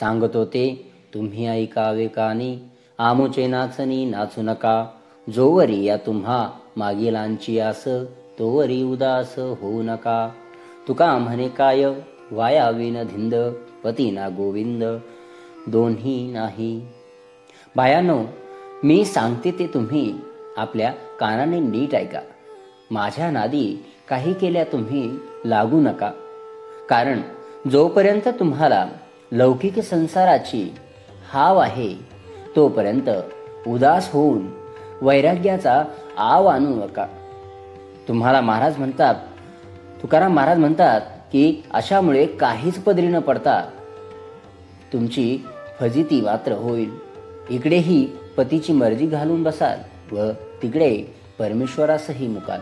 सांगत होते तुम्ही ऐकावे कानी आमुचे नाचनी नाचू नका. जोवरी या तुम्हा मागिलांची आस तोवरी उदास होऊ नका. तुका म्हणे काय? वायाविन धिंद पती ना गोविंद दोन्ही नाही. बायानो मी सांगते ते तुम्ही आपल्या कानाने नीट ऐका. माझ्या नादी काही केल्या तुम्ही लागू नका. कारण जोपर्यंत तुम्हाला लौकिक संसाराची हाव आहे. तोपर्यंत उदास होऊन वैराग्याचा आव आणू नका. तुम्हाला महाराज म्हणतात तुकाराम महाराज म्हणतात की अशामुळे काहीच पदरी न पडता तुमची फजिती मात्र होईल. इकडेही पतीची मर्जी घालून बसाल व तिकडे परमेश्वरासही मुकाल.